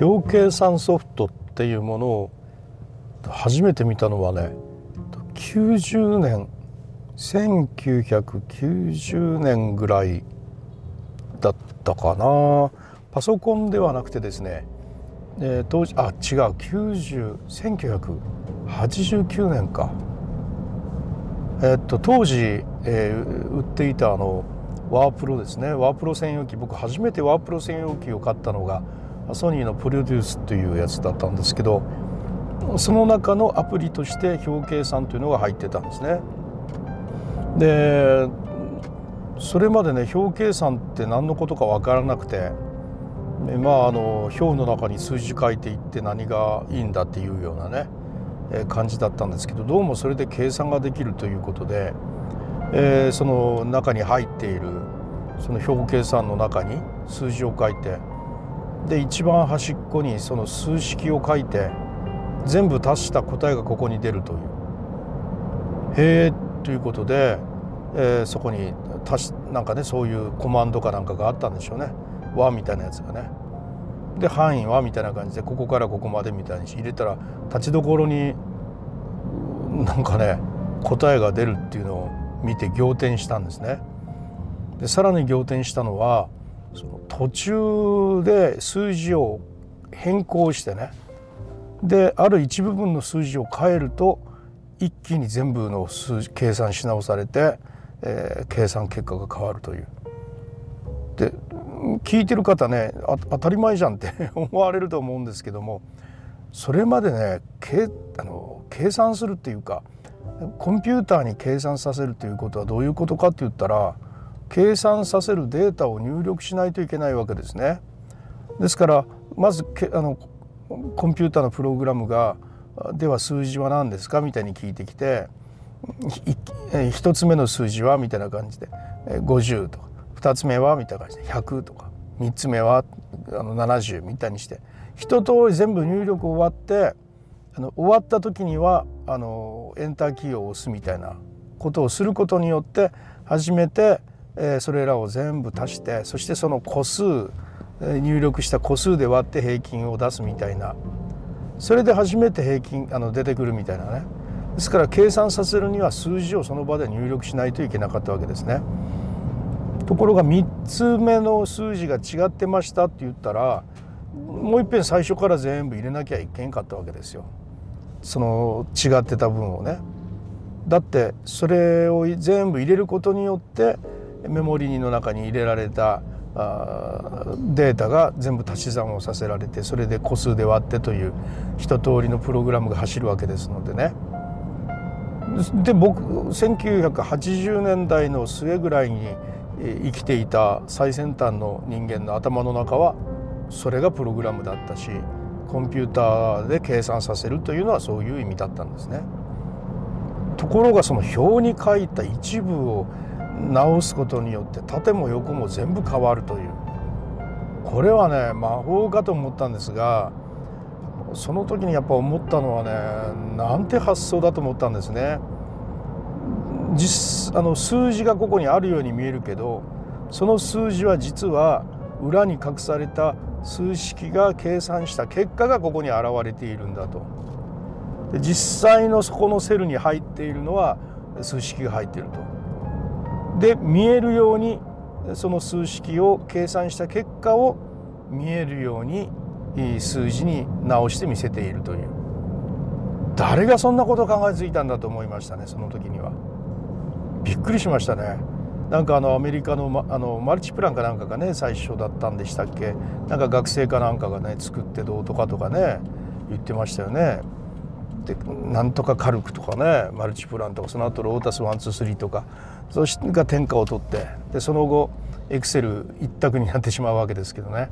表計算ソフトっていうものを初めて見たのはね90年1990年ぐらいだったかな。パソコンではなくてですね、えー、当時あ違う901989年か。えっと当時、えー、売っていたあのワープロですね。ワープロ専用機僕初めてワープロ専用機を買ったのがソニーのプロデュースというやつだったんですけどその中のアプリとして表計算というのが入ってたんですね。でそれまでね表計算って何のことか分からなくてまああの表の中に数字書いていって何がいいんだっていうようなね感じだったんですけどどうもそれで計算ができるということで、えー、その中に入っているその表計算の中に数字を書いてで一番端っこにその数式を書いて全部足した答えがここに出るという。へえということで、えー、そこに足しなんかねそういうコマンドかなんかがあったんでしょうね。和みたいなやつがね。で範囲はみたいな感じでここからここまでみたいに入れたら立ちどころになんかね答えが出るっていうのを見て仰天したんですね。でさらに仰天したのはその途中で数字を変更してねである一部分の数字を変えると一気に全部の数字計算し直されて、えー、計算結果が変わるという。で聞いてる方ね当たり前じゃんって 思われると思うんですけどもそれまでね計あの計算するっていうかコンピューターに計算させるということはどういうことかって言ったら計算させるデータを入力しないといけないわけですね。ですからまずあのコンピューターのプログラムが「では数字は何ですか?」みたいに聞いてきて1つ目の数字はみたいな感じで50とか2つ目はみたいな感じで100とか3つ目はあの70みたいにして一通り全部入力終わってあの終わった時にはあのエンターキーを押すみたいなことをすることによって初めて、それらを全部足してそしてその個数入力した個数で割って平均を出すみたいなそれで初めて平均あの出てくるみたいなねですから計算させるには数字をその場で入力しないといけなかったわけですね。ところが3つ目の数字が違ってましたって言ったらもういっぺん最初から全部入れなきゃいけんかったわけですよ。その違ってた分をね。だってそれを全部入れることによってメモリーの中に入れられたデータが全部足し算をさせられてそれで個数で割ってという一通りのプログラムが走るわけですのでね。で僕1980年代の末ぐらいに生きていた最先端の人間の頭の中はそれがプログラムだったしコンピューターで計算させるというのはそういう意味だったんですね。ところがその表に書いた一部を直すことによって縦も横も全部変わるというこれはね魔法かと思ったんですがその時にやっぱ思ったのはねなんて発想だと思ったんですね。実あの数字がここにあるように見えるけどその数字は実は裏に隠された数式が計算した結果がここに現れているんだと。で実際のそこのセルに入っているのは数式が入っていると。で見えるようにその数式を計算した結果を見えるように数字に直して見せているという。誰がそんなこと考えついたんだと思いましたねその時には。びっくりしましたね。なんかあのアメリカの,、ま、あのマルチプランかなんかがね最初だったんでしたっけ？なんか学生かなんかがね作ってどうとかとかね言ってましたよね。でなんとかカルクとかねマルチプランとかその後ロータス123とかそしが天下を取ってでその後エクセル一択になってしまうわけですけどね。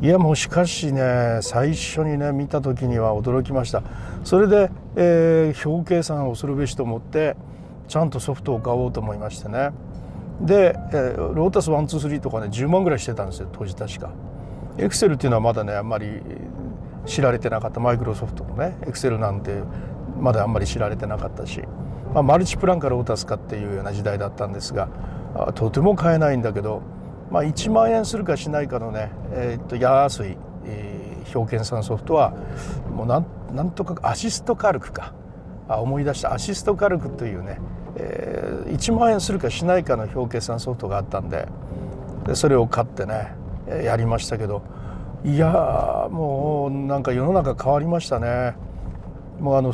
いやもうしかしね最初にね見た時には驚きました。それで、えー、表計算をするべしと思ってちゃんとソフトを買おうと思いましてね。で、えー、ロータス123とかね10万ぐらいしてたんですよ当時確か。エクセルっていうのはまだねあんまり知られてなかった。マイクロソフトのねエクセルなんてまだあんまり知られてなかったし、まあ、マルチプランかロータスかっていうような時代だったんですがとても買えないんだけど、まあ、1万円するかしないかのね、えー、っと安い、えー、表計算ソフトはもうなんなんとかアシストカルクかあ思い出したアシストカルクというね、えー、1万円するかしないかの表計算ソフトがあったんででそれを買ってねやりましたけどいやもうなんか世の中変わりましたね。もうあの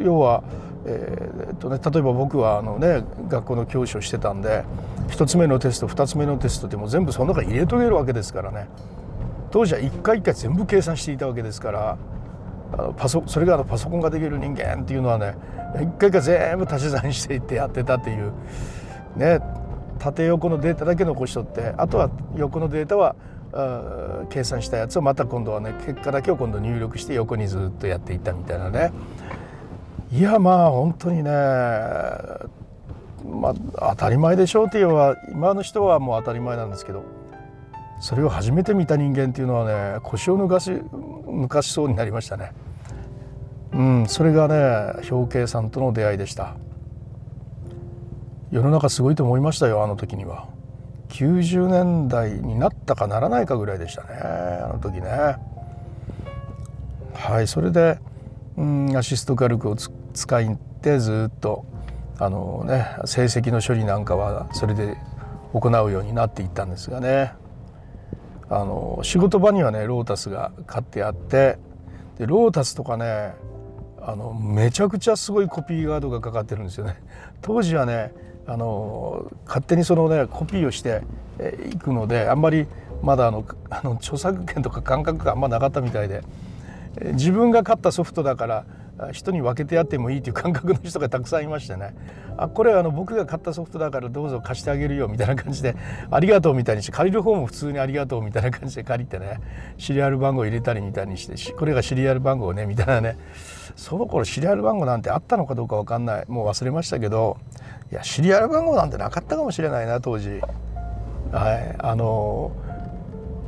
要は、えー、とね、例えば僕はあの、ね、学校の教師をしてたんで1つ目のテスト2つ目のテストでも全部その中に入れとけるわけですからね。当時は一回一回全部計算していたわけですからあのパソそれがあのパソコンができる人間っていうのはね一回一回全部足し算していってやってたっていうね縦横のデータだけ残しとってあとは横のデータは計算したやつをまた今度はね結果だけを今度入力して横にずっとやっていったみたいなね。いやまあ本当にねまあ当たり前でしょうって言えば今の人はもう当たり前なんですけどそれを初めて見た人間っていうのはね腰を抜かし抜かしそうになりましたね。うん、それがね表計さんとの出会いでした。世の中すごいと思いましたよあの時には。90年代になったかならないかぐらいでしたねあの時ね。はいそれで、うん、アシストカルクを使いってずっとあのね成績の処理なんかはそれで行うようになっていったんですがね。あの仕事場にはねロータスが買ってあってでロータスとかねあのめちゃくちゃすごいコピーガードがかかってるんですよね。当時はねあの勝手にそのねコピーをしていくのであんまりまだあのあの著作権とか感覚があんまなかったみたいで自分が買ったソフトだから人に分けてやってもいいという感覚の人がたくさんいましてね。あこれはあの僕が買ったソフトだからどうぞ貸してあげるよみたいな感じでありがとうみたいにして借りる方も普通にありがとうみたいな感じで借りてねシリアル番号入れたりみたいにしてこれがシリアル番号ねみたいなね。その頃シリアル番号なんてあったのかどうか分かんない。もう忘れましたけどいやシリアル番号なんてなかったかもしれないな当時。はい、あの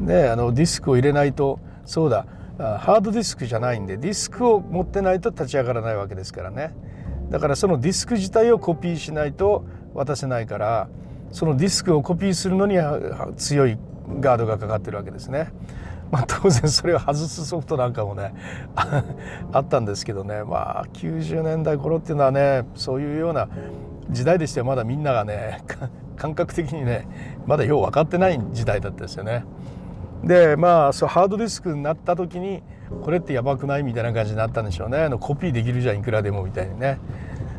ねあのディスクを入れないとそうだ。ハードディスクじゃないんでディスクを持ってないと立ち上がらないわけですからねだからそのディスク自体をコピーしないと渡せないからそのディスクをコピーするのには強いガードがかかってるわけですね。まあ、当然それを外すソフトなんかもね あったんですけどねまあ90年代頃っていうのはねそういうような時代でしてまだみんながね感覚的にねまだよう分かってない時代だったですよね。でまあそうハードディスクになった時にこれってやばくないみたいな感じになったんでしょうね。あのコピーできるじゃんいくらでもみたいにね。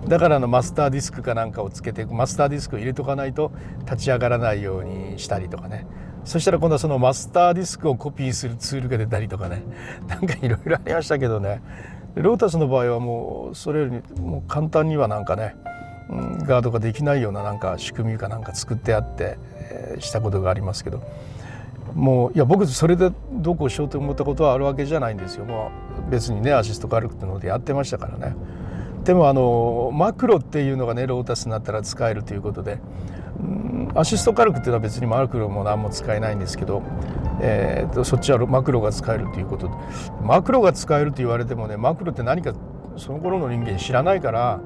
だからのマスターディスクかなんかをつけてマスターディスクを入れとかないと立ち上がらないようにしたりとかね。そしたら今度はそのマスターディスクをコピーするツールが出たりとかね。なんかいろいろありましたけどね。ロータスの場合はもうそれよりもう簡単にはなんかね、ガードができないようななんか仕組みかなんか作ってあって、え、したことがありますけど。もういや僕それでどうこうしようと思ったことはあるわけじゃないんですよ。もう別にねアシストカルクってのでやってましたからね。でもあのマクロっていうのがねロータスになったら使えるということで、うん、アシストカルクっていうのは別にマクロも何も使えないんですけど、えーと、そっちはマクロが使えるということで。マクロが使えると言われてもねマクロって何かその頃の人間知らないから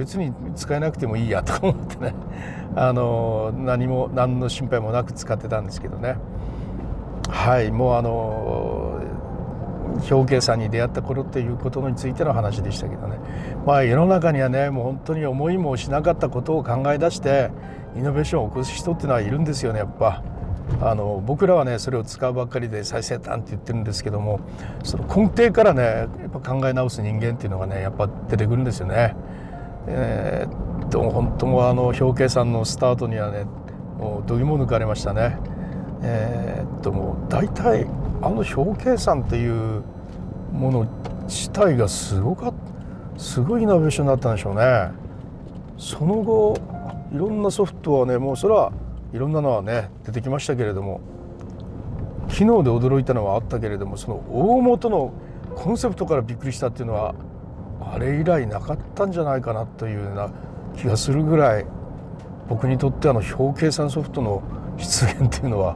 別に使えなくてもいいやと思ってね あの何も何の心配もなく使ってたんですけどねはいもうあの表計算に出会った頃っていうことについての話でしたけどねまあ世の中にはねもう本当に思いもしなかったことを考え出してイノベーションを起こす人っていうのはいるんですよねやっぱ。あの僕らはねそれを使うばっかりで最先端って言ってるんですけどもその根底からねやっぱ考え直す人間っていうのがねやっぱ出てくるんですよね。えー、っと本当もあの表計算のスタートにはねもうどぎも抜かれましたね。えー、っともう大体あの表計算っていうもの自体がすごかすごいイノベーションだったんでしょうね。その後いろんなソフトはねもうそれはいろんなのはね出てきましたけれども機能で驚いたのはあったけれどもその大元のコンセプトからびっくりしたっていうのはあれ以来なかったんじゃないかなというような気がするぐらい僕にとってあの表計算ソフトの出現っていうのは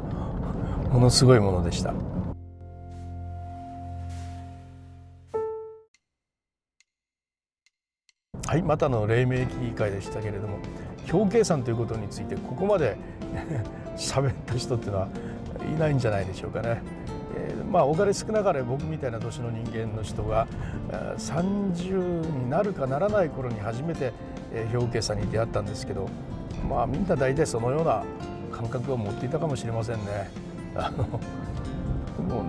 ものすごいものでした。はい、またの黎明期議会でしたけれども表計算ということについてここまで 喋った人っていうのはいないんじゃないでしょうかね。え、まあお金少ながら僕みたいな年の人間の人が30になるかならない頃に初めて表敬さんに出会ったんですけどまあみんな大体そのような感覚を持っていたかもしれませんね。あのも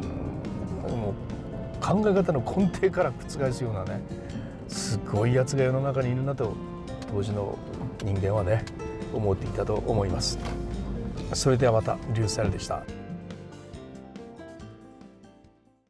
うもう考え方の根底から覆すようなねすごいやつが世の中にいるなと当時の人間はね思っていたと思います。それではまたリューサルでした。